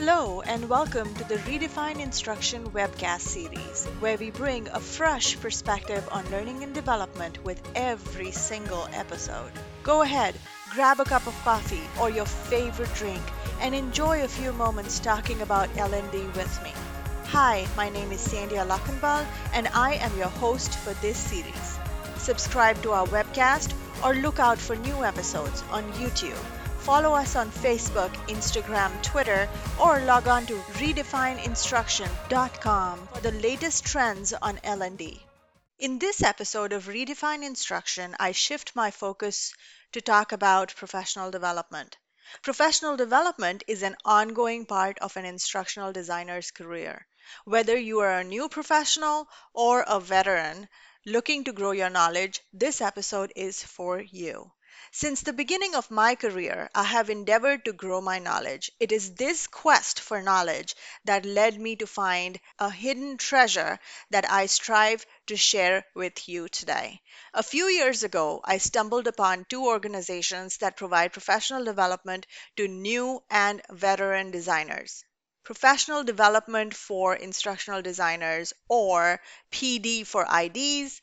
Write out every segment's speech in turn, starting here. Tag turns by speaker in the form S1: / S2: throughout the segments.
S1: Hello, and welcome to the Redefine Instruction webcast series, where we bring a fresh perspective on learning and development with every single episode. Go ahead, grab a cup of coffee or your favorite drink, and enjoy a few moments talking about L&D with me. Hi, my name is Sandhya Lakhanbal, and I am your host for this series. Subscribe to our webcast or look out for new episodes on YouTube follow us on Facebook, Instagram, Twitter, or log on to redefineinstruction.com for the latest trends on L&D. In this episode of Redefine Instruction, I shift my focus to talk about professional development. Professional development is an ongoing part of an instructional designer's career. Whether you are a new professional or a veteran looking to grow your knowledge, this episode is for you. Since the beginning of my career, I have endeavored to grow my knowledge. It is this quest for knowledge that led me to find a hidden treasure that I strive to share with you today. A few years ago, I stumbled upon two organizations that provide professional development to new and veteran designers. Professional Development for Instructional Designers, or PD for IDs,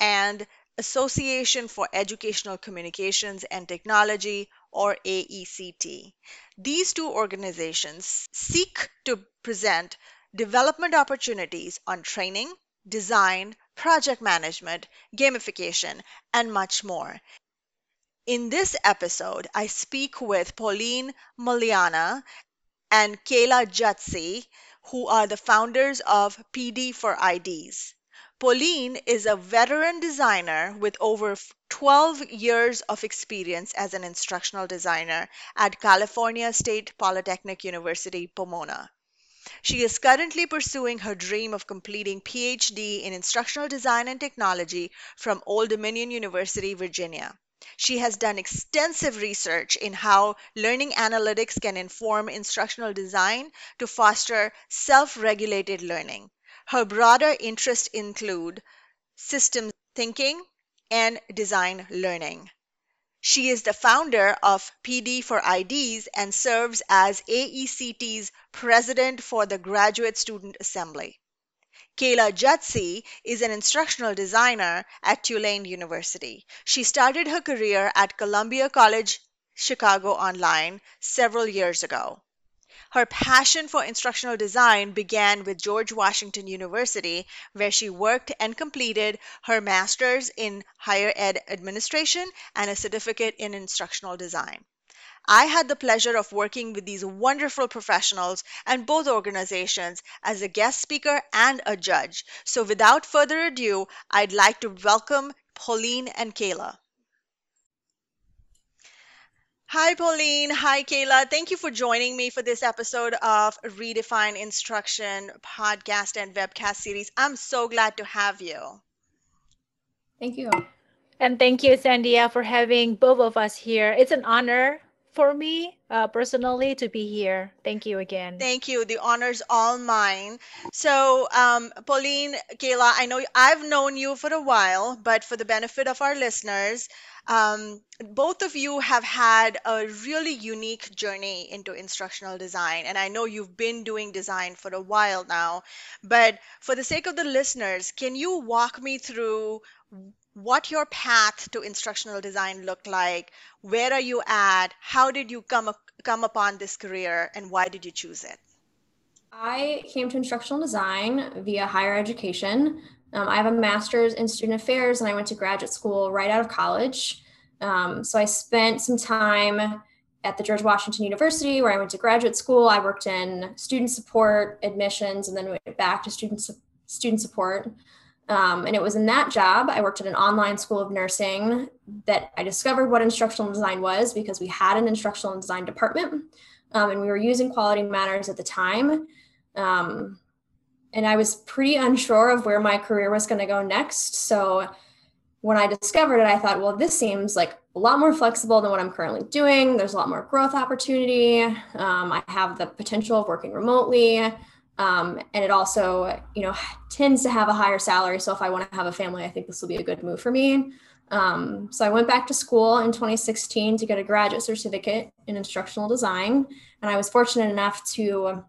S1: and Association for Educational Communications and Technology, or AECT. These two organizations seek to present development opportunities on training, design, project management, gamification, and much more. In this episode, I speak with Pauline Muljana and Kayla Jutzi, who are the founders of PD for IDs. Pauline is a veteran designer with over 12 years of experience as an instructional designer at California State Polytechnic University, Pomona. She is currently pursuing her dream of completing PhD in instructional design and technology from Old Dominion University, Virginia. She has done extensive research in how learning analytics can inform instructional design to foster self-regulated learning. Her broader interests include systems thinking and design learning. She is the founder of PD for IDs and serves as AECT's president for the Graduate Student Assembly. Kayla Jutzi is an instructional designer at Tulane University. She started her career at Columbia College Chicago Online several years ago. Her passion for instructional design began with George Washington University, where she worked and completed her master's in higher ed administration and a certificate in instructional design. I had the pleasure of working with these wonderful professionals and both organizations as a guest speaker and a judge. So, without further ado, I'd like to welcome Pauline and Kayla. Hi, Pauline. Hi, Kayla. Thank you for joining me for this episode of Redefine Instruction podcast and webcast series. I'm so glad to have you.
S2: Thank you.
S3: And thank you, Sandhya, for having both of us here. It's an honor for me uh, personally to be here. Thank you again.
S1: Thank you. The honor's all mine. So, um, Pauline, Kayla, I know I've known you for a while, but for the benefit of our listeners, um, both of you have had a really unique journey into instructional design, and I know you've been doing design for a while now. But for the sake of the listeners, can you walk me through what your path to instructional design looked like? Where are you at? How did you come come upon this career, and why did you choose it?
S2: I came to instructional design via higher education. Um, I have a master's in student affairs and I went to graduate school right out of college. Um, so I spent some time at the George Washington University where I went to graduate school. I worked in student support, admissions, and then went back to student, student support. Um, and it was in that job, I worked at an online school of nursing that I discovered what instructional design was because we had an instructional design department um, and we were using quality matters at the time. Um, and I was pretty unsure of where my career was going to go next. So when I discovered it, I thought, well, this seems like a lot more flexible than what I'm currently doing. There's a lot more growth opportunity. Um, I have the potential of working remotely. Um, and it also, you know, tends to have a higher salary. So if I want to have a family, I think this will be a good move for me. Um, so I went back to school in 2016 to get a graduate certificate in instructional design. And I was fortunate enough to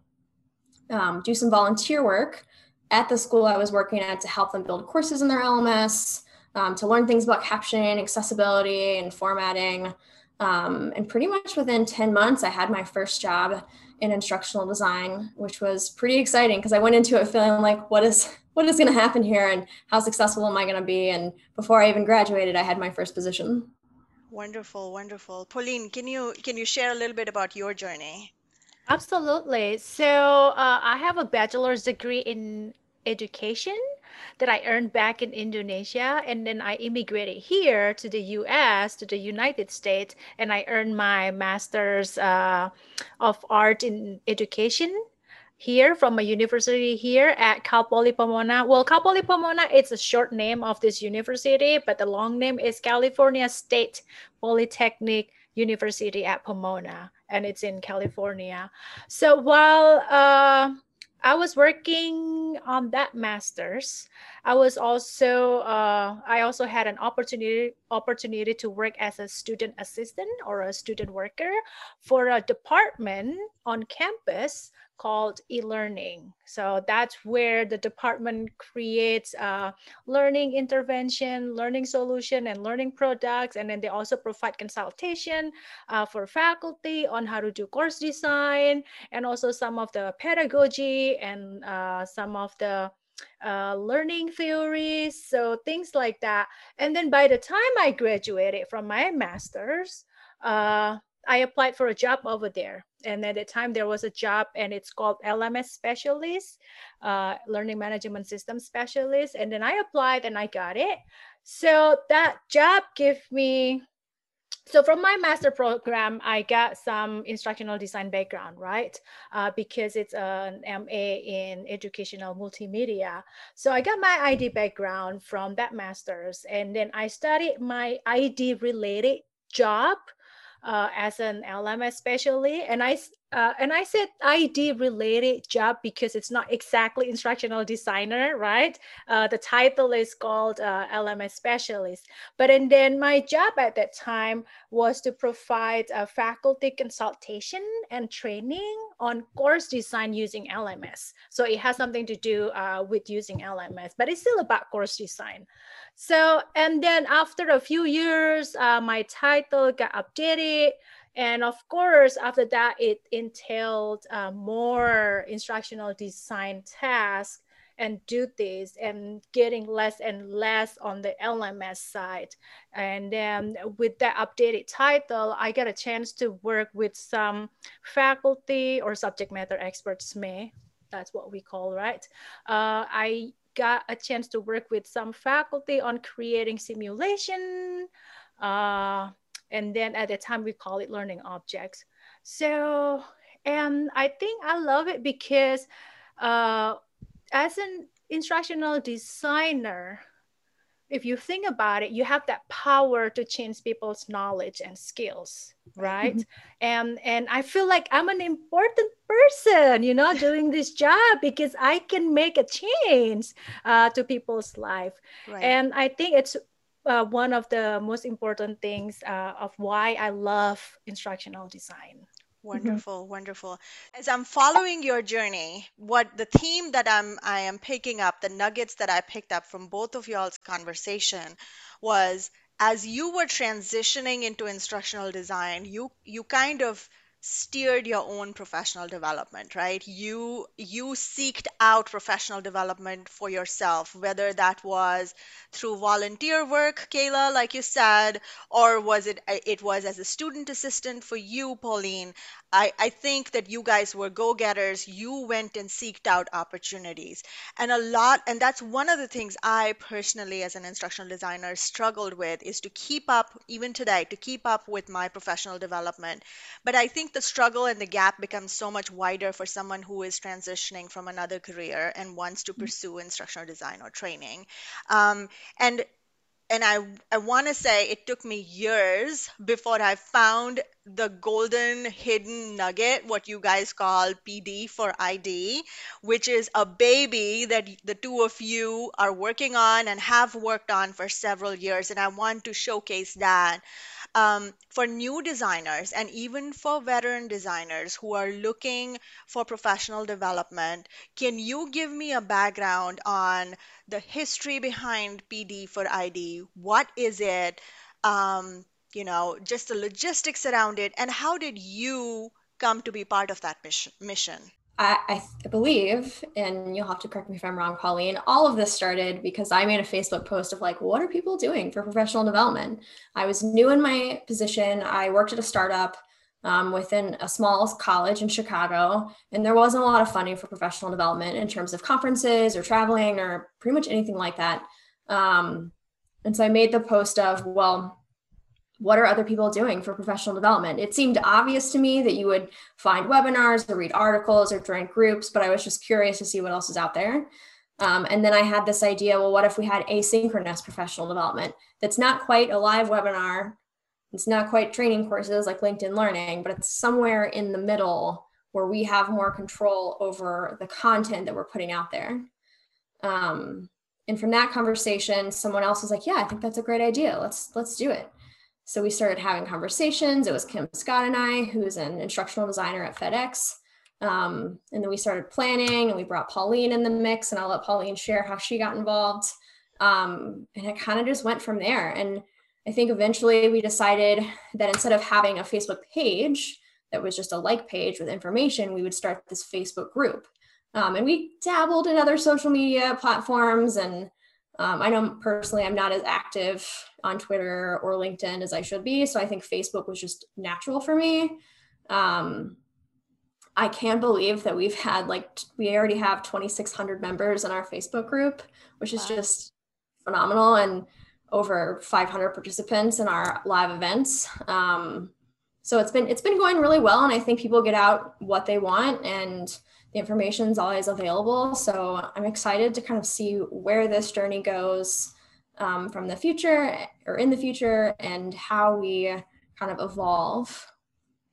S2: um, do some volunteer work at the school I was working at to help them build courses in their LMS, um, to learn things about captioning, accessibility, and formatting. Um, and pretty much within 10 months, I had my first job in instructional design, which was pretty exciting because I went into it feeling like, what is what is going to happen here, and how successful am I going to be? And before I even graduated, I had my first position.
S1: Wonderful, wonderful. Pauline, can you can you share a little bit about your journey?
S3: Absolutely. So uh, I have a bachelor's degree in education that I earned back in Indonesia. And then I immigrated here to the US, to the United States, and I earned my master's uh, of art in education here from a university here at Cal Poly Pomona. Well, Cal Poly Pomona it's a short name of this university, but the long name is California State Polytechnic University at Pomona, and it's in California. So while uh, I was working on that master's. I was also uh, I also had an opportunity opportunity to work as a student assistant or a student worker for a department on campus called e-learning. So that's where the department creates uh, learning intervention, learning solution, and learning products. And then they also provide consultation uh, for faculty on how to do course design and also some of the pedagogy and uh, some of the uh, learning theories, so things like that. And then by the time I graduated from my master's, uh, I applied for a job over there. And at the time, there was a job, and it's called LMS specialist, uh, learning management system specialist. And then I applied and I got it. So that job gave me so from my master program i got some instructional design background right uh, because it's an ma in educational multimedia so i got my id background from that masters and then i studied my id related job uh, as an LMS especially. and I uh, and I said ID related job because it's not exactly instructional designer, right? Uh, the title is called uh, LMS specialist. But and then my job at that time was to provide a faculty consultation and training on course design using LMS. So it has something to do uh, with using LMS, but it's still about course design. So, and then after a few years, uh, my title got updated. And of course, after that, it entailed uh, more instructional design tasks and duties and getting less and less on the LMS side. And then with that updated title, I got a chance to work with some faculty or subject matter experts, may that's what we call, right? Uh, I got a chance to work with some faculty on creating simulation. Uh, and then at the time we call it learning objects. So, and I think I love it because uh, as an instructional designer, if you think about it, you have that power to change people's knowledge and skills, right? Mm-hmm. And and I feel like I'm an important person, you know, doing this job because I can make a change uh, to people's life. Right. And I think it's uh, one of the most important things uh, of why I love instructional design.
S1: Mm-hmm. Wonderful, mm-hmm. wonderful. As I'm following your journey, what the theme that I'm I am picking up, the nuggets that I picked up from both of y'all's conversation was as you were transitioning into instructional design, you you kind of steered your own professional development right? You you seeked out professional development for yourself whether that was through volunteer work kayla like you said or was it it was as a student assistant for you pauline I, I think that you guys were go getters. You went and seeked out opportunities. And a lot, and that's one of the things I personally, as an instructional designer, struggled with is to keep up, even today, to keep up with my professional development. But I think the struggle and the gap becomes so much wider for someone who is transitioning from another career and wants to mm-hmm. pursue instructional design or training. Um, and and I, I want to say it took me years before I found the golden hidden nugget, what you guys call PD for ID, which is a baby that the two of you are working on and have worked on for several years. And I want to showcase that um, for new designers and even for veteran designers who are looking for professional development, can you give me a background on the history behind PD for ID? What is it? Um, you know, just the logistics around it, and how did you come to be part of that mission?
S2: I, I, believe, and you'll have to correct me if I'm wrong, Pauline, all of this started because I made a Facebook post of like, what are people doing for professional development? I was new in my position. I worked at a startup um, within a small college in Chicago, and there wasn't a lot of funding for professional development in terms of conferences or traveling or pretty much anything like that. Um, and so I made the post of, well, what are other people doing for professional development? It seemed obvious to me that you would find webinars or read articles or join groups, but I was just curious to see what else is out there. Um, and then I had this idea well, what if we had asynchronous professional development that's not quite a live webinar? It's not quite training courses like LinkedIn Learning, but it's somewhere in the middle where we have more control over the content that we're putting out there. Um, and from that conversation, someone else was like, "Yeah, I think that's a great idea. Let's let's do it." So we started having conversations. It was Kim Scott and I, who's an instructional designer at FedEx. Um, and then we started planning and we brought Pauline in the mix and I'll let Pauline share how she got involved. Um, and it kind of just went from there. And I think eventually we decided that instead of having a Facebook page that was just a like page with information, we would start this Facebook group. Um, and we dabbled in other social media platforms and um, I know personally I'm not as active on Twitter or LinkedIn as I should be. So I think Facebook was just natural for me. Um, I can't believe that we've had like, we already have 2,600 members in our Facebook group, which is wow. just phenomenal. And over 500 participants in our live events. Um, so it's been it's been going really well, and I think people get out what they want, and the information is always available. So I'm excited to kind of see where this journey goes um, from the future or in the future and how we kind of evolve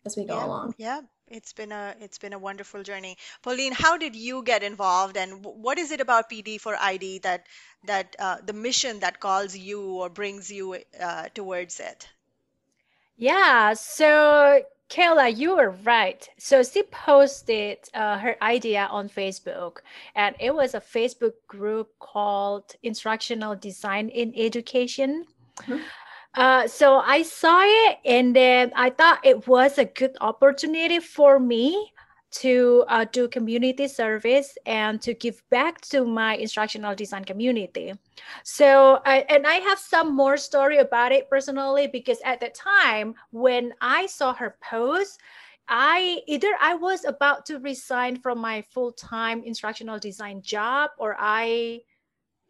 S2: as we go
S1: yeah,
S2: along.
S1: Yeah. It's been a it's been a wonderful journey. Pauline, how did you get involved and what is it about PD for ID that that uh, the mission that calls you or brings you uh, towards it?
S3: Yeah, so Kayla, you were right. So she posted uh, her idea on Facebook, and it was a Facebook group called Instructional Design in Education. Mm-hmm. Uh, so I saw it, and then I thought it was a good opportunity for me to uh, do community service and to give back to my instructional design community. So, I, and I have some more story about it personally because at the time when I saw her post, I either I was about to resign from my full-time instructional design job or I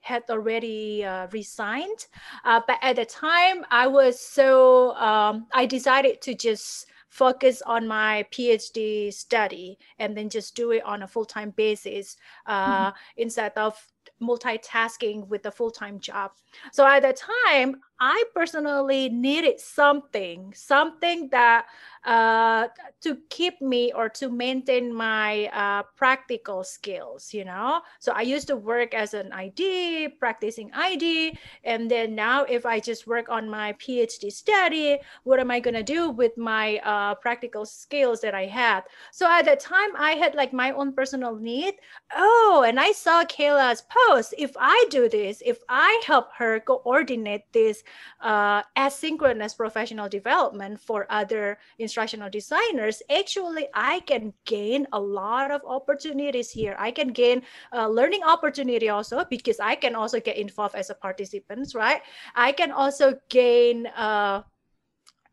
S3: had already uh, resigned. Uh, but at the time, I was so um, I decided to just focus on my PhD study and then just do it on a full time basis uh, mm-hmm. instead of multitasking with a full time job. So at that time, I personally needed something, something that uh, to keep me or to maintain my uh, practical skills, you know. So I used to work as an ID, practicing ID, and then now if I just work on my PhD study, what am I gonna do with my uh, practical skills that I had? So at that time, I had like my own personal need. Oh, and I saw Kayla's post. If I do this, if I help her coordinate this uh, asynchronous professional development for other instructional designers, actually I can gain a lot of opportunities here. I can gain a learning opportunity also because I can also get involved as a participant, right? I can also gain uh,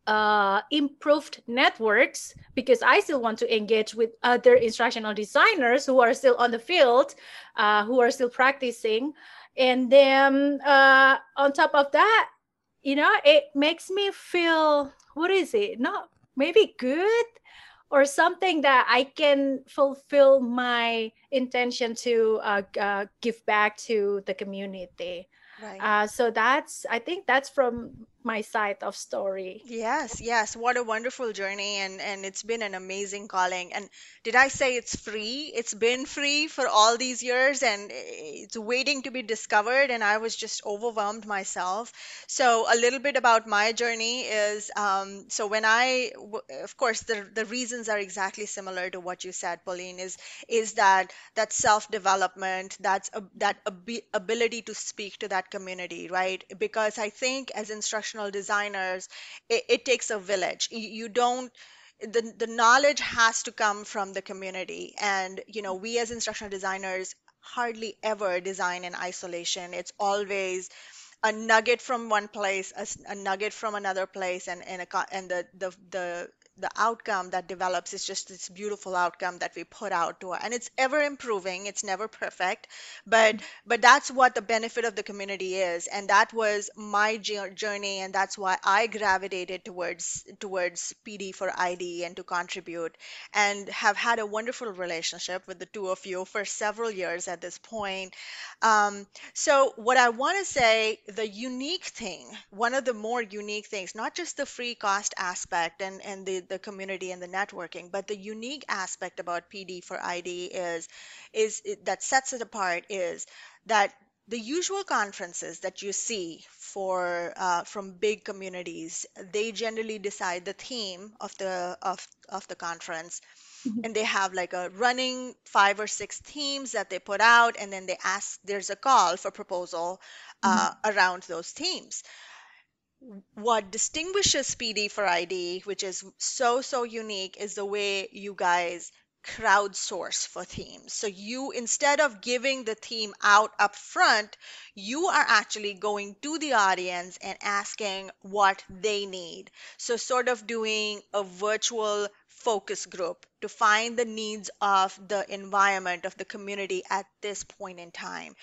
S3: uh, improved networks because I still want to engage with other instructional designers who are still on the field, uh, who are still practicing. And then uh, on top of that, you know, it makes me feel what is it? Not maybe good or something that I can fulfill my intention to uh, uh, give back to the community. Right. Uh, so that's I think that's from my side of story.
S1: Yes, yes. What a wonderful journey and and it's been an amazing calling. And did I say it's free? It's been free for all these years and it's waiting to be discovered and I was just overwhelmed myself. So a little bit about my journey is um, so when i of course the the reasons are exactly similar to what you said, Pauline, is is that that self-development, that's a, that abi ability to speak to that community, right? Because I think as instructional designers, it, it takes a village. You, don't the, the knowledge has to come from the community and you know we as instructional designers hardly ever design in isolation it's always a nugget from one place a nugget from another place and and, a, and the, the the the outcome that develops is just this beautiful outcome that we put out to and it's ever improving it's never perfect but but that's what the benefit of the community is and that was my journey and that's why i gravitated towards towards pd for id and to contribute and have had a wonderful relationship with the two of you for several years at this point. Um, so what I want to say, the unique thing, one of the more unique things, not just the free cost aspect and, and the, the community and the networking, but the unique aspect about PD for ID is, is it, that sets it apart is that the usual conferences that you see for uh, from big communities, they generally decide the theme of the of, of the conference
S2: Mhm.
S1: and they have like a running five or six themes that they put out and then they ask there's a call for proposal uh,
S2: Mhm.
S1: around those themes what distinguishes PD for ID, which is so, so unique, is the way you guys crowdsource for themes. So you, instead of giving the theme out up front, you are actually going to the audience and asking what they need. So sort of doing a virtual focus group to find the needs of the environment of the community at this point in time.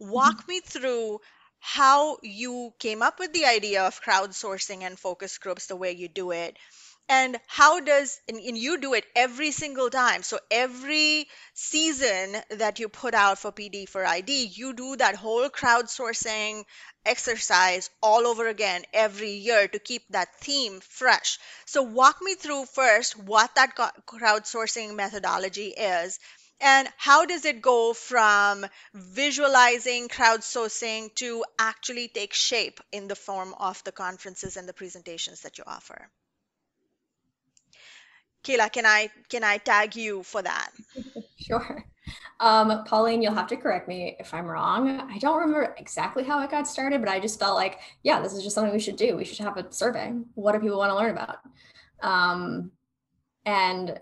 S1: Walk mm-hmm. me through how you came up with the idea of crowdsourcing and focus groups the way you do it and how does and, and you do it every single time. So every season that you put out for pd for id you do that whole crowdsourcing exercise all over again every year to keep that theme fresh. So walk me through first what that crowdsourcing methodology is and how does it go from visualizing crowdsourcing to actually take shape in the form of the conferences and the presentations that you offer Kayla, can I can I tag you for that?
S2: Sure. Um, Pauline, you'll have to correct me if I'm wrong. I don't remember exactly how it got started, but I just felt like, yeah, this is just something we should do. We should have a survey. What do people want to learn about? Um, and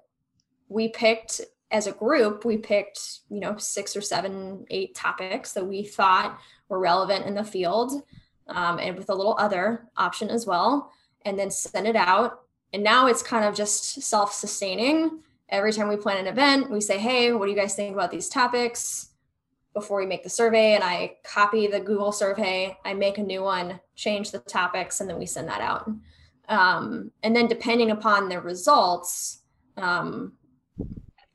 S2: we picked as a group, we picked, you know, six or seven, eight topics that we thought were relevant in the field, um, and with a little other option as well, and then send it out. And now it's kind of just self sustaining. Every time we plan an event, we say, hey, what do you guys think about these topics? Before we make the survey, and I copy the Google survey, I make a new one, change the topics, and then we send that out. Um, and then depending upon the results, um,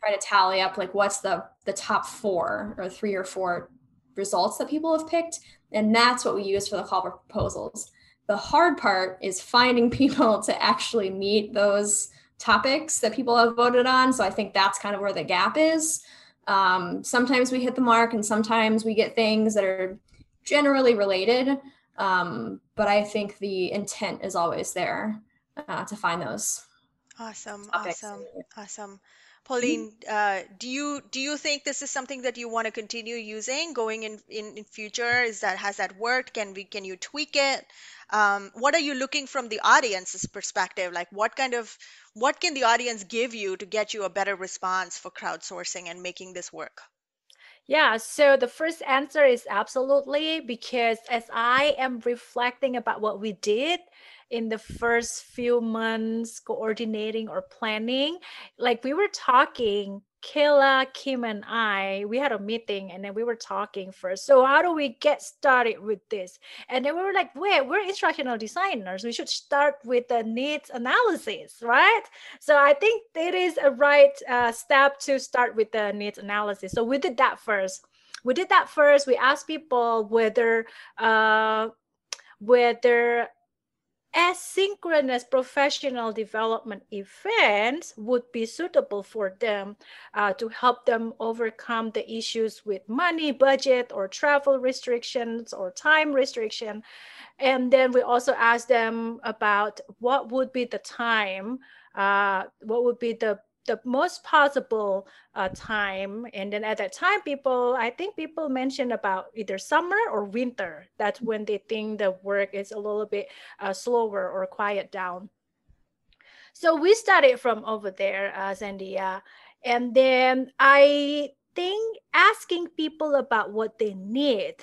S2: try to tally up like what's the the top four or three or four results that people have picked. And that's what we use for the call for proposals. The hard part is finding people to actually meet those topics that people have voted on. So i think that's kind of where the gap is. Um, sometimes we hit the mark and sometimes we get things that are generally related. Um, but i think the intent is always there uh, to find those
S1: Awesome,
S2: topics.
S1: awesome, awesome.
S2: Mhm.
S1: Pauline, uh, do you do you think this is something that you want to continue using going in, in in future? Is that has that worked? Can we can you tweak it? Um, what are you looking from the audience's perspective? Like what kind of what can the audience give you to get you a better response for crowdsourcing and making this work?
S3: Yeah, so the first answer is absolutely because as I am reflecting about what we did in the first few months coordinating or planning, like we were talking, Kayla, Kim, and I, we had a meeting and then we were talking first. So, how do we get started with this? And then we were like, wait, we're instructional designers. We should start with the needs analysis, right? So I think it is a right uh, step to start with the needs analysis. So we did that first. We did that first. We asked people whether uh, whether asynchronous professional development events would be suitable for them uh, to help them overcome the issues with money, budget, or travel restrictions or time restriction. And then we also ask them about what would be the time, uh, what would be the the most possible uh, time. And then at that time, people, I think people mentioned about either summer or winter. That's when they think the work is a little bit uh, slower or quiet down. So we started from over there, uh, Sandhya. And then I think asking people about what they need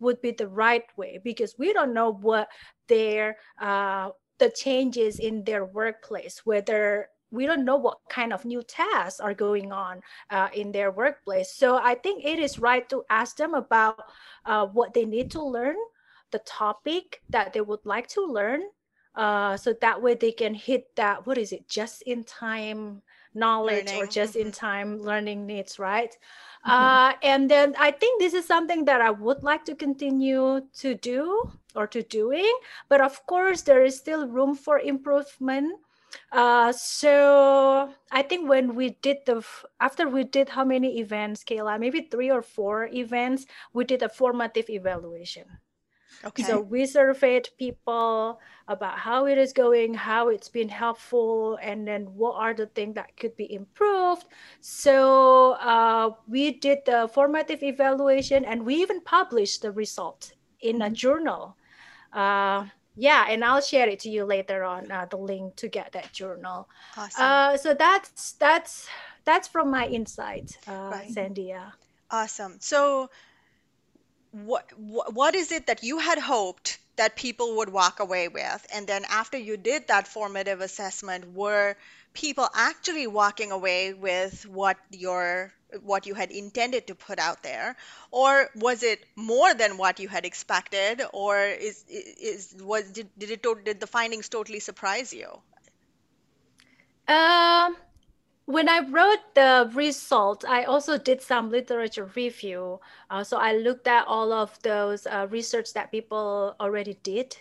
S3: would be the right way because we don't know what their uh, the changes in their workplace, whether we don't know what kind of new tasks are going on uh, in their workplace. So I think it is right to ask them about uh, what they need to learn, the topic that they would like to learn, uh, so that way they can hit that what is it, just in time knowledge learning. or just in mm-hmm. time learning needs, right? Mm-hmm. Uh, and then I think this is something that I would like to continue to do or to doing, but of course there is still room for improvement uh, so I think when we did the after we did how many events, Kayla? Maybe three or four events. We did a formative evaluation. Okay. So we surveyed people about how it is going, how it's been helpful, and then what are the things that could be improved. So uh, we did the formative evaluation, and we even published the result in a mm-hmm. journal. Uh, yeah and i'll share it to you later on uh, the link to get that journal awesome. uh, so that's that's that's from my insight uh, right. sandhya
S1: awesome so what what is it that you had hoped that people would walk away with and then after you did that formative assessment were people actually walking away with what your what you had intended to put out there? Or was it more than what you had expected? Or is is was did, did it did the findings totally surprise you?
S3: Um when I wrote the result, I also did some literature review. Uh, so I looked at all of those uh, research that people already did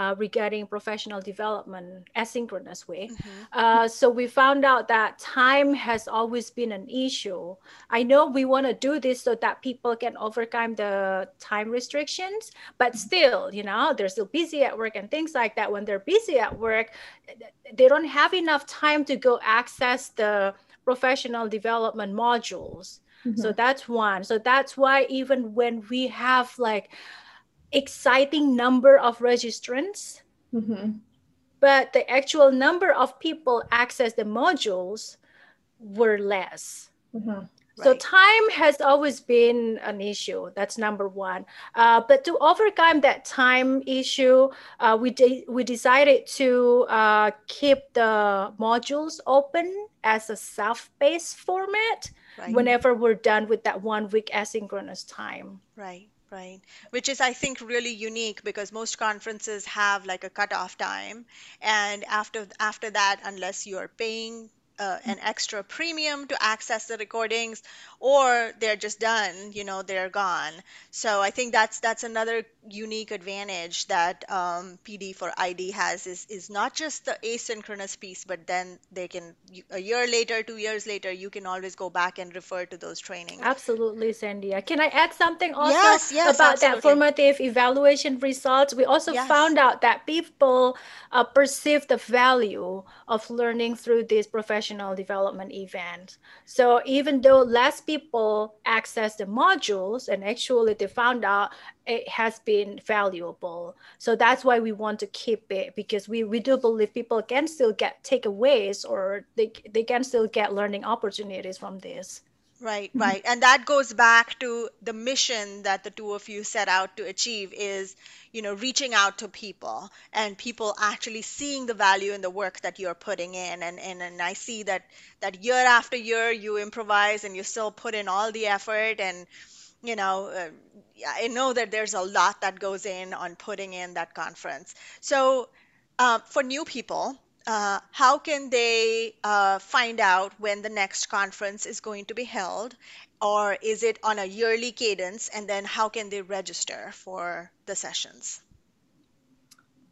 S3: uh, regarding professional development asynchronous way. Mm-hmm. Uh, so we found out that time has always been an issue. I know we want to do this so that people can overcome the time restrictions, but mm-hmm. still, you know, they're still busy at work and things like that. When they're busy at work, they don't have enough time to go access the professional development modules. Mm-hmm. So that's one. So that's why even when we have like exciting number of registrants, mm-hmm. but the actual number of people access the modules were less. Mm-hmm. So time has always been an issue. That's number one. Uh, but to overcome that time issue, uh, we de- we decided to uh, keep the modules open as a self-paced format right. whenever we're done with that one week asynchronous time.
S1: Right. Right. Which is, I think, really unique because most conferences have like a cutoff time. And after after that, unless you are paying uh, an extra premium to access the recordings or they're just done you know they're gone so i think that's that's another unique advantage that um, pd for id has is is not just the asynchronous piece but then they can a year later two years later you can always go back and refer to those trainings
S3: absolutely sandhya can i add something also yes, yes, about absolutely. that formative evaluation results we also yes. found out that people uh, perceive the value of learning through these professional development events so even though less people access the modules and actually they found out it has been valuable. So that's why we want to keep it because we, we do believe people can still get takeaways or they, they can still get learning opportunities from this.
S1: Right, mm-hmm. right. And that goes back to the mission that the two of you set out to achieve is, you know, reaching out to people and people actually seeing the value in the work that you're putting in. And, and, and I see that, that year after year you improvise and you still put in all the effort and, you know, uh, I know that there's a lot that goes in on putting in that conference. So uh, for new people, uh, how can they uh, find out when the next conference is going to be held? Or is it on a yearly cadence? And then how can they register for the sessions?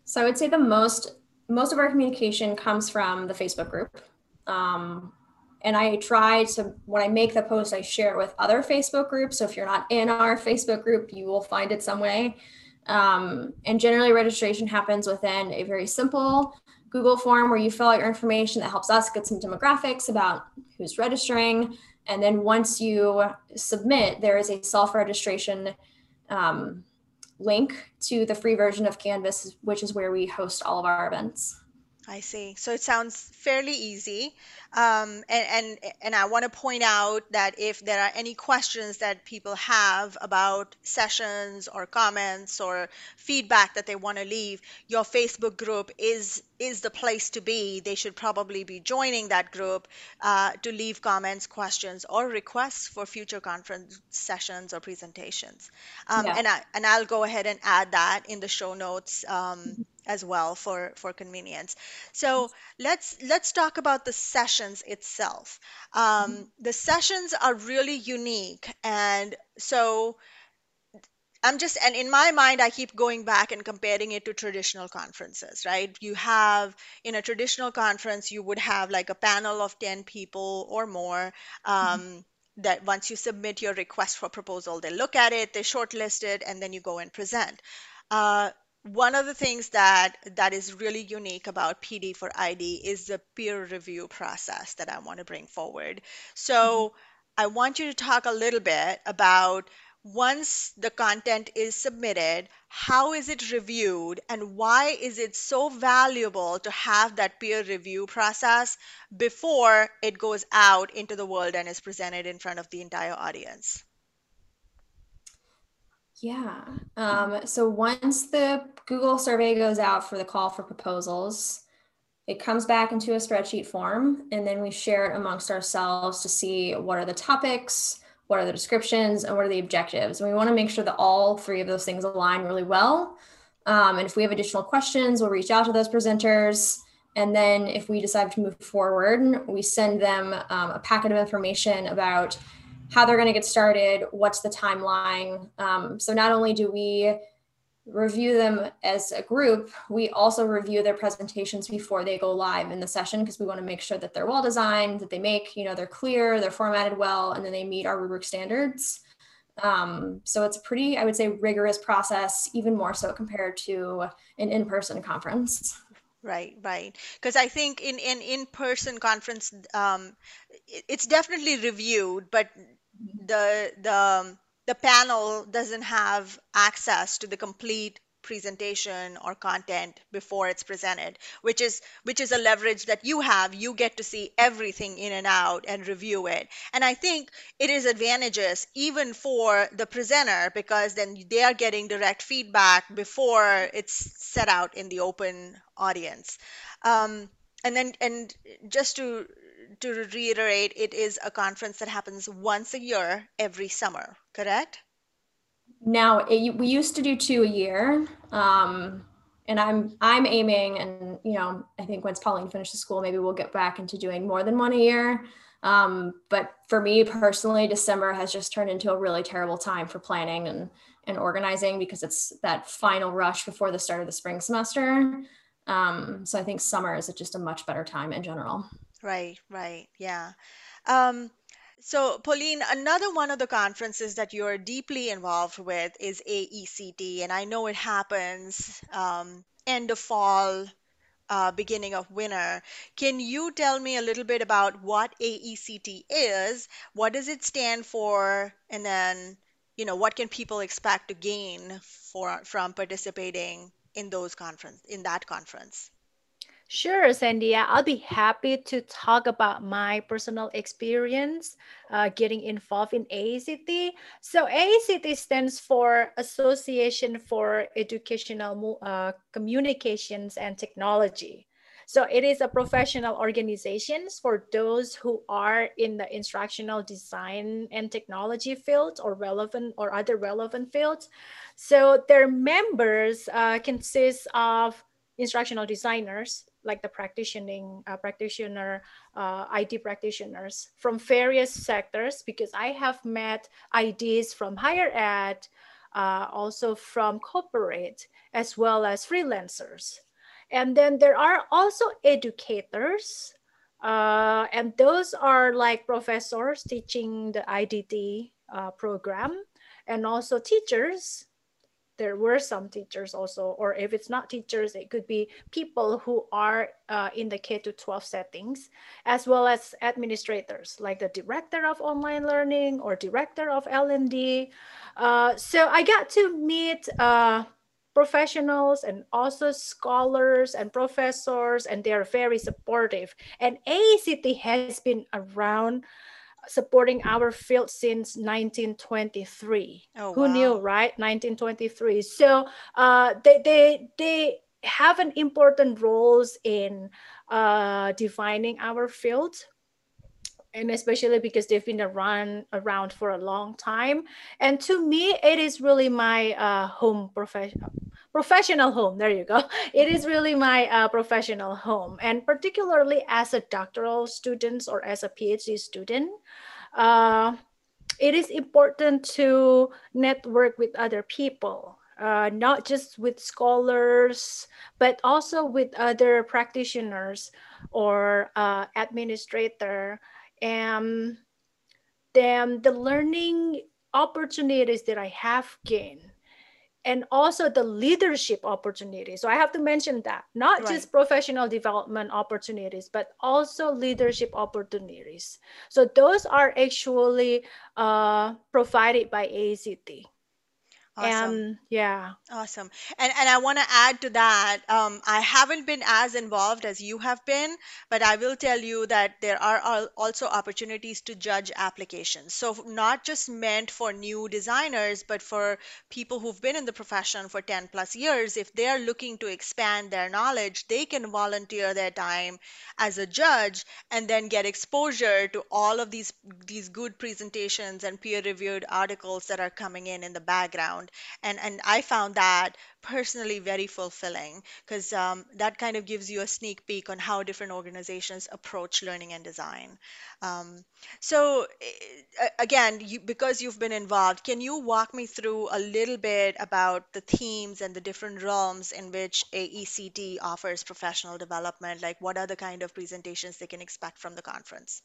S2: So I would say the most most of our communication comes from the Facebook group. Um, and I try to when I make the post, I share it with other Facebook groups. So if you're not in our Facebook group, you will find it some way. Um, and generally, registration happens within a very simple Google form where you fill out your information that helps us get some demographics about who's registering. And then once you submit, there is a self registration um, link to the free version of Canvas, which is where we host all of our events.
S1: I see. So it sounds fairly easy. Um, and, and and I want to point out that if there are any questions that people have about sessions or comments or feedback that they want to leave, your Facebook group is is the place to be. They should probably be joining that group uh, to leave comments, questions, or requests for future conference sessions or presentations. Um,
S2: Yeah.
S1: and I and I'll go ahead and add that in the show notes um, as well for for convenience. So let's let's talk about the sessions itself. Um, the sessions are really unique, and so I'm just, and in my mind, I keep going back and comparing it to traditional conferences, right? You have, in a traditional conference, you would have like a panel of 10 people or more. Um, that once you submit your request for proposal, they look at it, they shortlist it, and then you go and present. Uh, one of the things that that is really unique about PD for ID is the peer review process that I want to bring forward. So mm-hmm. I want you to talk a little bit about once the content is submitted, how is it reviewed and why is it so valuable to have that peer review process before it goes out into the world and is presented in front of the entire audience?
S2: Yeah. Um, so once the Google survey goes out for the call for proposals, it comes back into a spreadsheet form, and then we share it amongst ourselves to see what are the topics, what are the descriptions, and what are the objectives. And we want to make sure that all three of those things align really well. Um, and if we have additional questions, we'll reach out to those presenters. And then if we decide to move forward, we send them um, a packet of information about how they're going to get started, what's the timeline. Um, so not only do we review them as a group, we also review their presentations before they go live in the session because we want to make sure that they're well designed, that they make, you know, they're clear, they're formatted well, and then they meet our rubric standards. Um, so it's a pretty, I would say, rigorous process, even more so compared to an in-person conference.
S1: Right, right. Because I think in in in-person conference, um, it's definitely reviewed, but the the um, the panel doesn't have access to the complete presentation or content before it's presented which is which is a leverage that you have. You get to see everything in and out and review it. And i think it is advantageous even for the presenter because then they are getting direct feedback before it's set out in the open audience. Um, and then and just to to reiterate, it is a conference that happens once a year every summer, correct?
S2: Now, it, we used to do two a year. Um, and I'm I'm aiming, and you know, I think once Pauline finishes school, maybe we'll get back into doing more than one a year. Um, but for me personally, December has just turned into a really terrible time for planning and and organizing because it's that final rush before the start of the spring semester. Um, so I think summer is just a much better time in general.
S1: Right, right, yeah. Um, so, Pauline, another one of the conferences that you're deeply involved with is AECT, and I know it happens um, end of fall, uh, beginning of winter. Can you tell me a little bit about what AECT is? What does it stand for? And then, you know, what can people expect to gain for from participating in those conference in that conference?
S3: Sure, Sandy. I'll be happy to talk about my personal experience uh, getting involved in AECT. So, AECT stands for Association for Educational uh, Communications and Technology. So, it is a professional organization for those who are in the instructional design and technology field or relevant or other relevant fields. So, their members uh, consist of instructional designers like the practicing uh, practitioner uh, id practitioners from various sectors because i have met ids from higher ed uh, also from corporate as well as freelancers. And then there are also educators, uh, and those are like professors teaching the IDT uh, program, and also teachers there were some teachers also, or if it's not teachers, it could be people who are uh, in the K to 12 settings, as well as administrators, like the director of online learning or director of L&D. Uh, so I got to meet uh, professionals and also scholars and professors, and they are very supportive. And AECT has been around supporting our field since 1923. Oh, Who wow. knew, right? 1923. So uh, they, they, they have an important roles in uh, defining our field and especially because they've been around around for a long time. And to me it is really my uh, home profession professional home there you go. It is really my uh, professional home. And particularly as a doctoral student or as a phd student uh, it is important to network with other people uh, not just with scholars, but also with other practitioners or uh, administrator and then the learning opportunities that I have gained and also the leadership opportunities. So I have to mention that not right. just professional development opportunities, but also leadership opportunities. So those are actually uh, provided by AECT. Awesome. And yeah.
S1: Awesome. And and I want to add to that. Um, I haven't been as involved as you have been, but I will tell you that there are also opportunities to judge applications. So not just meant for new designers, but for people who've been in the profession for 10 plus years. If they are looking to expand their knowledge, they can volunteer their time as a judge and then get exposure to all of these these good presentations and peer-reviewed articles that are coming in in the background and and i found that personally very fulfilling because um, that kind of gives you a sneak peek on how different organizations approach learning and design. Um, so eh, again you, because you've been involved can you walk me through a little bit about the themes and the different realms in which aect offers professional development? Like what are the kind of presentations they can expect from the conference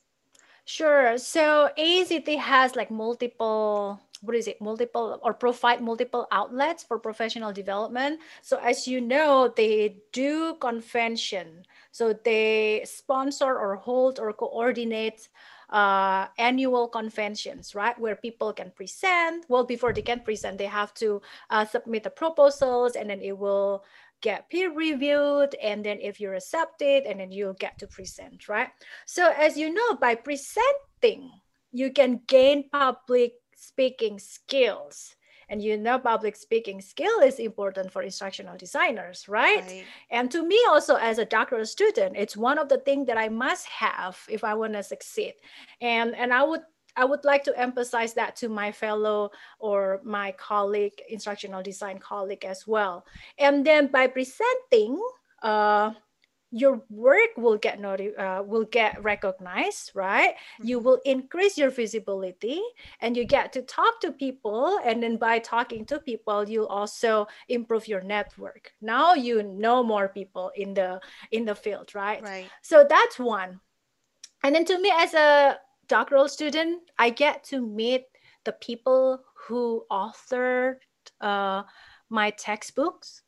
S3: Sure. So AECT has like multiple, what is it, multiple or provide multiple outlets for professional development. So as you know, they do convention. So they sponsor or hold or coordinate uh, annual conventions, right? Where people can present. Well, before they can present, they have to uh, submit the proposals and then it will get peer reviewed and then if you're accepted and then you'll get to present right? So as you know by presenting you can gain public speaking skills. And you know public speaking skill is important for instructional designers right? right, and to me also as a doctoral student it's one of the things that i must have if i want to succeed. And and i would I would like to emphasize that to my fellow or my colleague, instructional design colleague as well. And then by presenting, uh, your work will get noti- uh, will get recognized, right? Mm-hmm. You will increase your visibility, and you get to talk to people. And then by talking to people, you'll also improve your network. Now you know more people in the in the field, right?
S1: Right.
S3: So that's one. And then to me, as a doctoral student, I get to meet the people who authored uh, my textbooks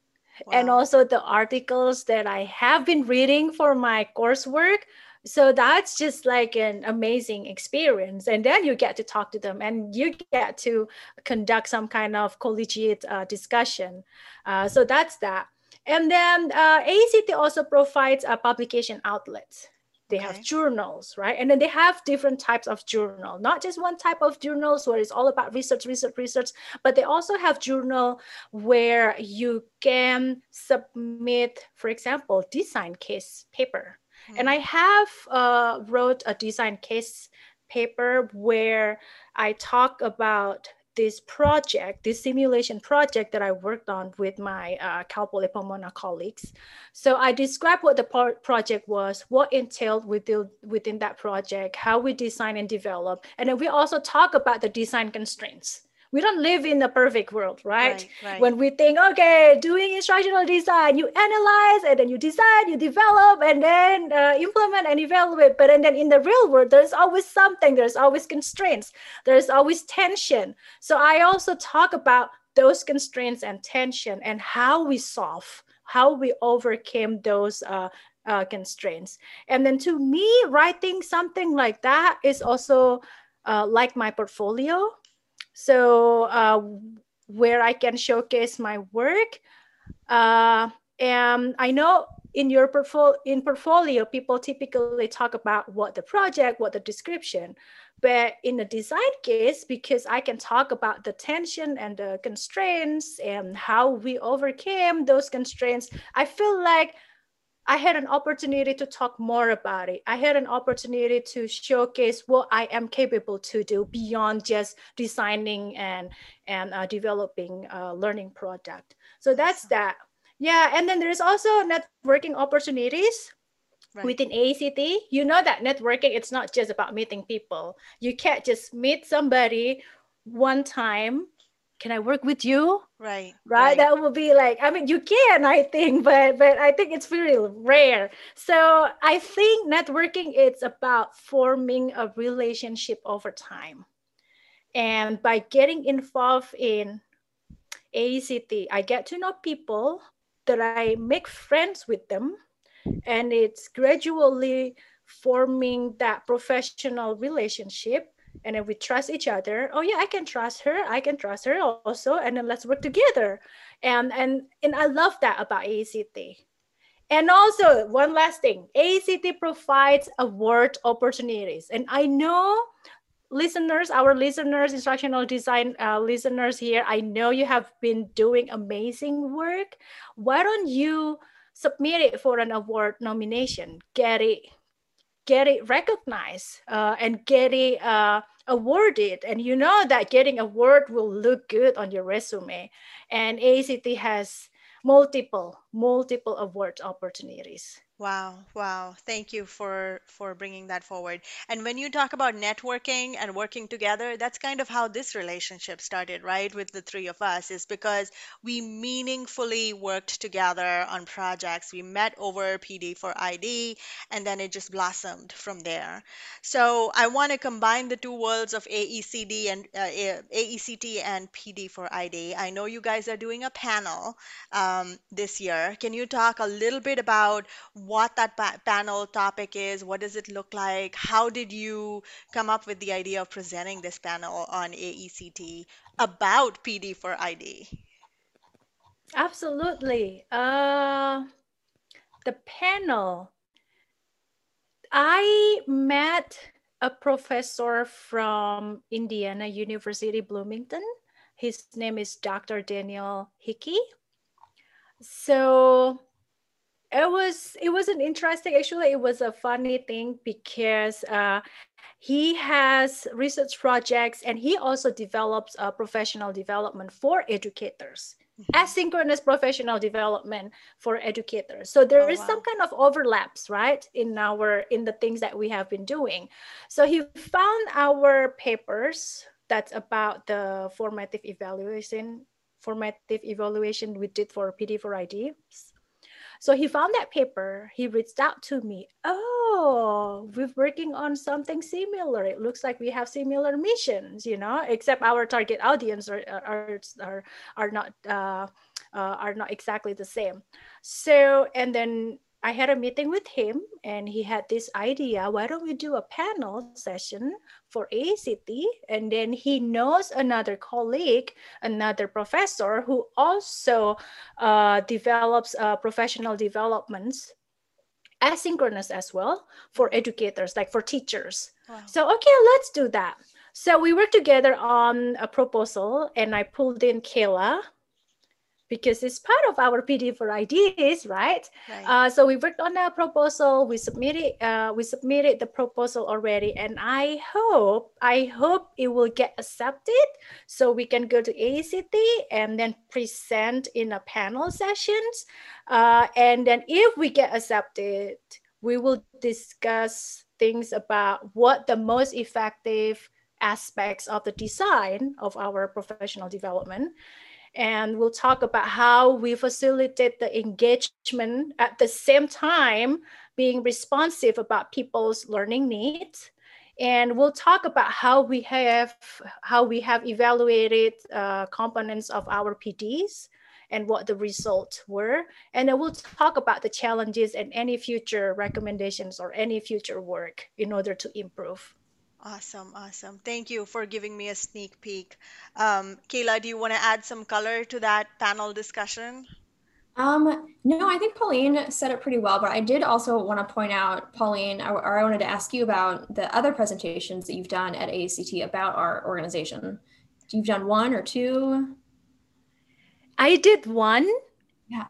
S3: wow. and also the articles that I have been reading for my coursework. So that's just like an amazing experience. And then you get to talk to them and you get to conduct some kind of collegiate uh, discussion. Uh, so that's that. And then uh, AECT also provides a publication outlet they okay. have journals right and then they have different types of journal not just one type of journals where it's all about research research research but they also have journal where you can submit for example design case paper mm-hmm. and i have uh, wrote a design case paper where i talk about this project, this simulation project that I worked on with my uh, Cal Poly Pomona colleagues. So I described what the project was, what entailed within, within that project, how we design and develop. And then we also talk about the design constraints we don't live in a perfect world right?
S1: Right, right.
S3: when we think okay doing instructional design you analyze and then you design you develop and then uh, implement and evaluate but and then in the real world there's always something there's always constraints there's always tension so i also talk about those constraints and tension and how we solve how we overcame those uh, uh, constraints and then to me writing something like that is also uh, like my portfolio so uh, where I can showcase my work. Uh, and I know in your portfolio, in portfolio, people typically talk about what the project, what the description, but in the design case, because I can talk about the tension and the constraints and how we overcame those constraints, I feel like I had an opportunity to talk more about it. I had an opportunity to showcase what I am capable to do beyond just designing and and uh, developing a learning product. So that's that. Yeah, and then there's also networking opportunities right. within AECT. You know that networking it's not just about meeting people. You can't just meet somebody one time can I work with you?
S1: Right,
S3: right. Right. That will be like, I mean, you can, I think, but but I think it's very rare. So I think networking it's about forming a relationship over time. And by getting involved in AECT, I get to know people that I make friends with them. And it's gradually forming that professional relationship and then we trust each other. Oh yeah i can trust her. I can trust her also. And then let's work together. And and and i love that about aect and also one last thing. Aect provides award opportunities. And i know listeners our listeners instructional design uh, listeners here i know you have been doing amazing work. Why don't you submit it for an award nomination? Get it get it recognized uh, and get it uh, awarded. And you know that getting award will look good on your resume. And AECT has multiple, multiple award opportunities.
S1: Wow, wow. Thank you for for bringing that forward. And when you talk about networking and working together, that's kind of how this relationship started, right? With the three of us is because we meaningfully worked together on projects. We met over PD for ID and then it just blossomed from there. So I want to combine the two worlds of AECD and uh, AECT and PD for ID. I know you guys are doing a panel um, this year. Can you talk a little bit about what that pa- panel topic is, what does it look like, how did you come up with the idea of presenting this panel on AECT about PD for ID?
S3: Absolutely. Uh, the panel, I met a professor from Indiana University Bloomington. His name is Dr. Daniel Hickey. So it was it was an interesting actually it was a funny thing because uh, he has research projects and he also develops uh, professional development for educators mm-hmm. asynchronous professional development for educators so there oh, is wow. some kind of overlaps right in our in the things that we have been doing so he found our papers that's about the formative evaluation formative evaluation we did for pd for IDs so he found that paper. He reached out to me. Oh, we're working on something similar. It looks like we have similar missions, you know, except our target audience are are are, are not uh, uh, are not exactly the same. So and then I had a meeting with him and he had this idea why don't we do a panel session for AECT? And then he knows another colleague, another professor who also uh, develops uh, professional developments asynchronous as well for educators, like for teachers. Wow. So, okay, let's do that. So we worked together on a proposal and I pulled in Kayla because it's part of our PD for IDs, right? right. Uh, so we worked on a proposal. We submitted. Uh, we submitted the proposal already, and I hope I hope it will get accepted, so we can go to AECT and then present in a panel sessions. Uh, and then if we get accepted, we will discuss things about what the most effective aspects of the design of our professional development. And we'll talk about how we facilitate the engagement at the same time being responsive about people's learning needs and we'll talk about how we have how we have evaluated uh, components of our PDs and what the results were. And then we'll talk about the challenges and any future recommendations or any future work in order to improve.
S1: Awesome, awesome. Thank you for giving me a sneak peek. Um, Kayla, do you want to add some color to that panel discussion?
S2: Um, no, I think Pauline said it pretty well, but I did also want to point out, Pauline, or I wanted to ask you about the other presentations that you've done at AECT about our organization. You've done one or two?
S3: I did one.
S2: Yeah.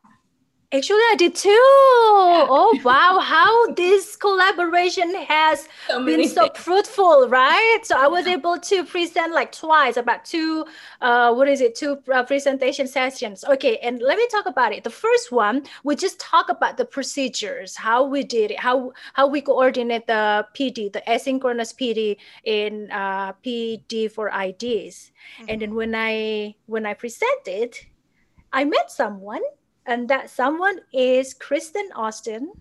S3: Actually, I did too. Oh wow, how this collaboration has so been so things. fruitful, right? So I was able to present like twice about two, uh, what is it, two uh, presentation sessions. Okay, and let me talk about it. The first one, we just talk about the procedures, how we did it, how how we coordinate the PD, the asynchronous PD in uh, PD for IDs. Mm-hmm. And then when I when I presented, I met someone and that someone is Kristen Austin.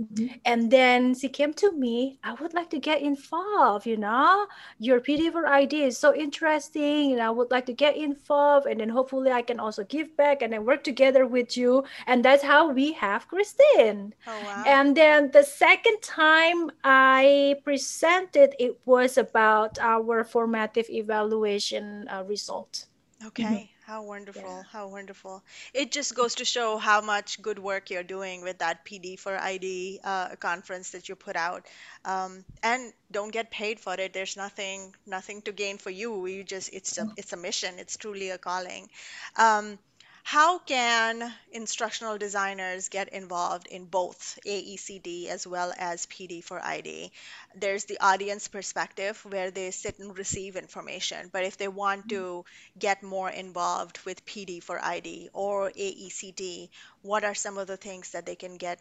S3: Mm-hmm. And then she came to me, I would like to get involved, you know. Your PD for ID is so interesting, and I would like to get involved. And then hopefully I can also give back and then work together with you. And that's how we have Kristen. Oh, wow. And then the second time I presented, it was about our formative evaluation uh, result.
S1: Okay. Mm-hmm. How wonderful. Yeah. How wonderful. It just goes to show how much good work you're doing with that PD for ID uh, conference that you put out. Um, and don't get paid for it. There's nothing nothing to gain for you. You just it's a it's a mission. It's truly a calling. Um, how can instructional designers get involved in both AECD as well as PD for ID? There's the audience perspective where they sit and receive information, but if they want mm-hmm. to get more involved with PD for ID or AECD, what are some of the things that they can get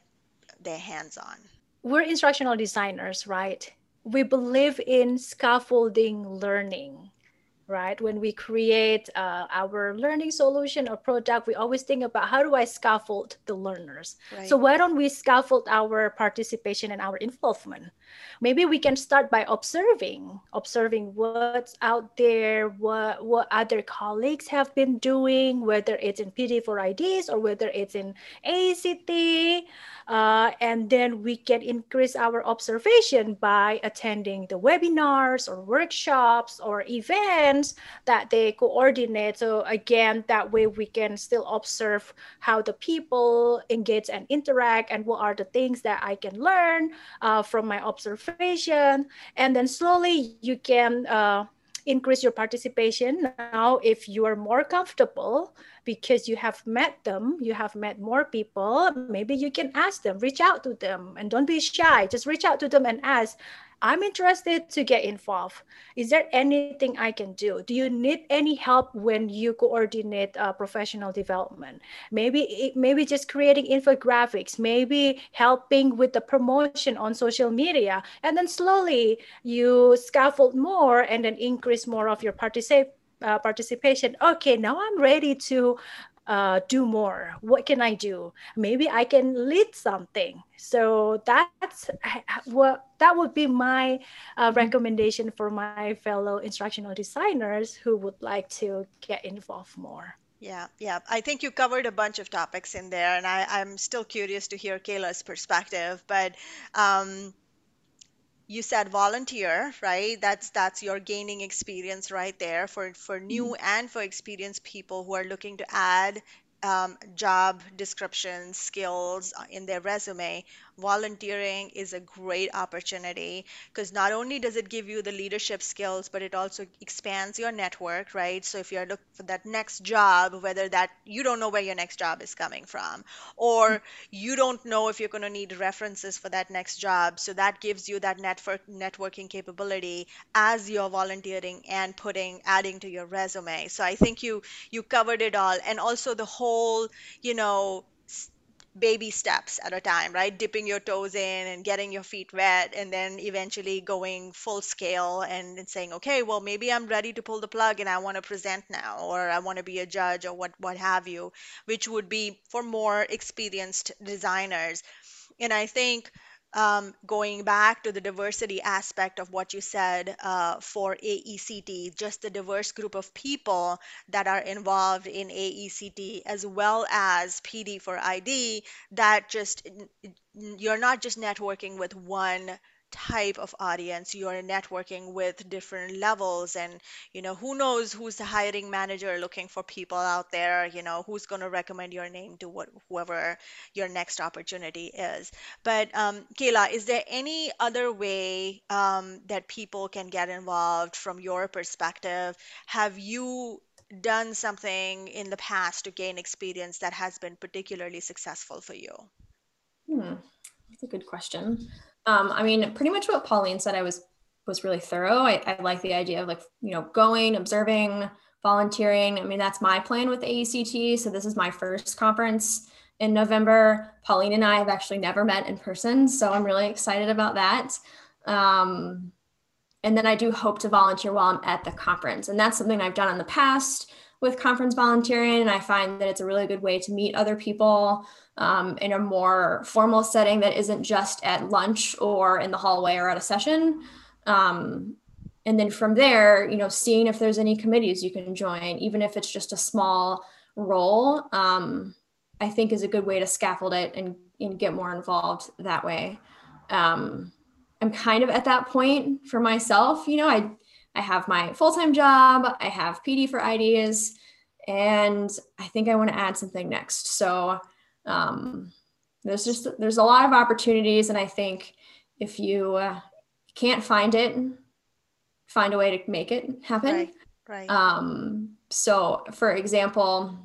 S1: their hands on?
S3: We're instructional designers, right? We believe in scaffolding learning right? When we create uh, our learning solution or product, we always think about how do I scaffold the learners? Right. So why don't we scaffold our participation and our involvement? Maybe we can start by observing, observing what's out there, what what other colleagues have been doing, whether it's in PD for IDs or whether it's in AECT, uh, and then we can increase our observation by attending the webinars or workshops or events that they coordinate. So again, that way we can still observe how the people engage and interact and what are the things that I can learn uh, from my observation. Observation, and then slowly you can uh, increase your participation. Now if you are more comfortable because you have met them you have met more people maybe you can ask them reach out to them and don't be shy. Just reach out to them and ask I'm interested to get involved. Is there anything I can do? Do you need any help when you coordinate uh, professional development? Maybe maybe just creating infographics, maybe helping with the promotion on social media, and then slowly you scaffold more and then increase more of your participation. Uh, participation. Okay, now I'm ready to uh, do more? What can I do? Maybe I can lead something. So that's what that would be my uh, mm-hmm. recommendation for my fellow instructional designers who would like to get involved more.
S1: Yeah, yeah. I think you covered a bunch of topics in there, and I, I'm still curious to hear Kayla's perspective. But um, you said volunteer right that's that's your gaining experience right there for for new mm-hmm. and for experienced people who are looking to add um, job descriptions, skills uh, in their resume, volunteering is a great opportunity because not only does it give you the leadership skills, but it also expands your network, right? So if you're looking for that next job, whether that you don't know where your next job is coming from, or you don't know if you're going to need references for that next job, so that gives you that network networking capability as you're volunteering and putting adding to your resume. So I think you you covered it all, and also the whole whole, you know, baby steps at a time, right? Dipping your toes in and getting your feet wet, and then eventually going full scale and, and saying, okay, well, maybe I'm ready to pull the plug and I want to present now, or I want to be a judge, or what what have you, which would be for more experienced designers. And I think um, going back to the diversity aspect of what you said uh, for AECT, just the diverse group of people that are involved in AECT, as well as PD for ID, that just you're not just networking with one type of audience you're networking with different levels and you know who knows who's the hiring manager looking for people out there you know who's going to recommend your name to what whoever your next opportunity is. But um, kayla is there any other way um, that people can get involved from your perspective? Have you done something in the past to gain experience that has been particularly successful for you?
S2: Hmm, that's a good question. Um, I mean, pretty much what Pauline said, I was was really thorough. I, I like the idea of like, you know, going, observing, volunteering. I mean, that's my plan with AECT. So this is my first conference in November. Pauline and I have actually never met in person, so I'm really excited about that. Um, and then I do hope to volunteer while I'm at the conference, and that's something I've done in the past with conference volunteering. And I find that it's a really good way to meet other people um, in a more formal setting that isn't just at lunch or in the hallway or at a session. Um, and then from there, you know, seeing if there's any committees you can join, even if it's just a small role, um, I think is a good way to scaffold it and, and get more involved that way. Um, I'm kind of at that point for myself. You know, I I have my full time job, I have PD for IDs, and I think I want to add something next. So um, there's just there's a lot of opportunities and i think if you uh, can't find it find a way to make it happen
S1: right right
S2: um, so for example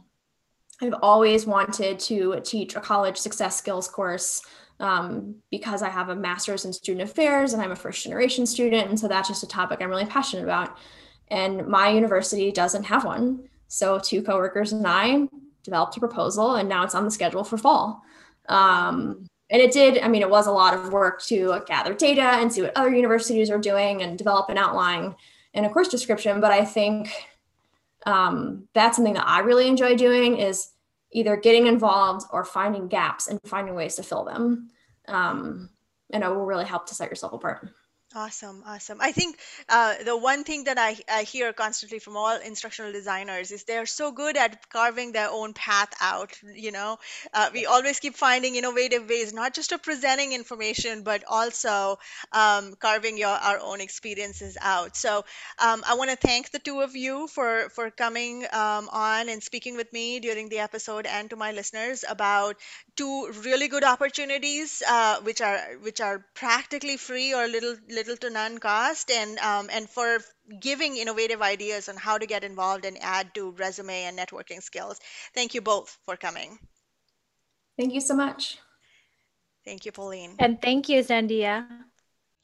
S2: i've always wanted to teach a college success skills course um, because i have a master's in student affairs and i'm a first generation student and so that's just a topic i'm really passionate about and my university doesn't have one so two coworkers and i developed a proposal and now it's on the schedule for fall. Um, and it did, I mean, it was a lot of work to gather data and see what other universities are doing and develop an outline and a course description. But I think um, that's something that I really enjoy doing is either getting involved or finding gaps and finding ways to fill them. Um, and it will really help to set yourself apart.
S1: Awesome, awesome. I think uh, the one thing that I, I hear constantly from all instructional designers is they're so good at carving their own path out. You know, uh, we always keep finding innovative ways, not just of presenting information, but also um, carving your our own experiences out. So um, I want to thank the two of you for for coming um, on and speaking with me during the episode, and to my listeners about two really good opportunities, uh, which are which are practically free or little little to none cost, and um, and for giving innovative ideas on how to get involved and add to resume and networking skills. Thank you both for coming.
S2: Thank you so much.
S1: Thank you, Pauline.
S3: And thank you, Sandhya.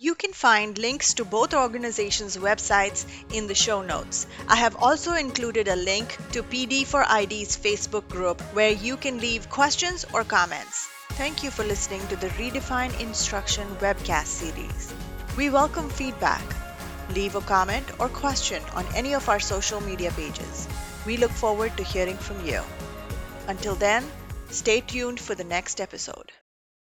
S1: You can find links to both organizations' websites in the show notes. I have also included a link to PD for ID's Facebook group where you can leave questions or comments. Thank you for listening to the Redefine Instruction webcast series. We welcome feedback. Leave a comment or question on any of our social media pages. We look forward to hearing from you. Until then, stay tuned for the next episode.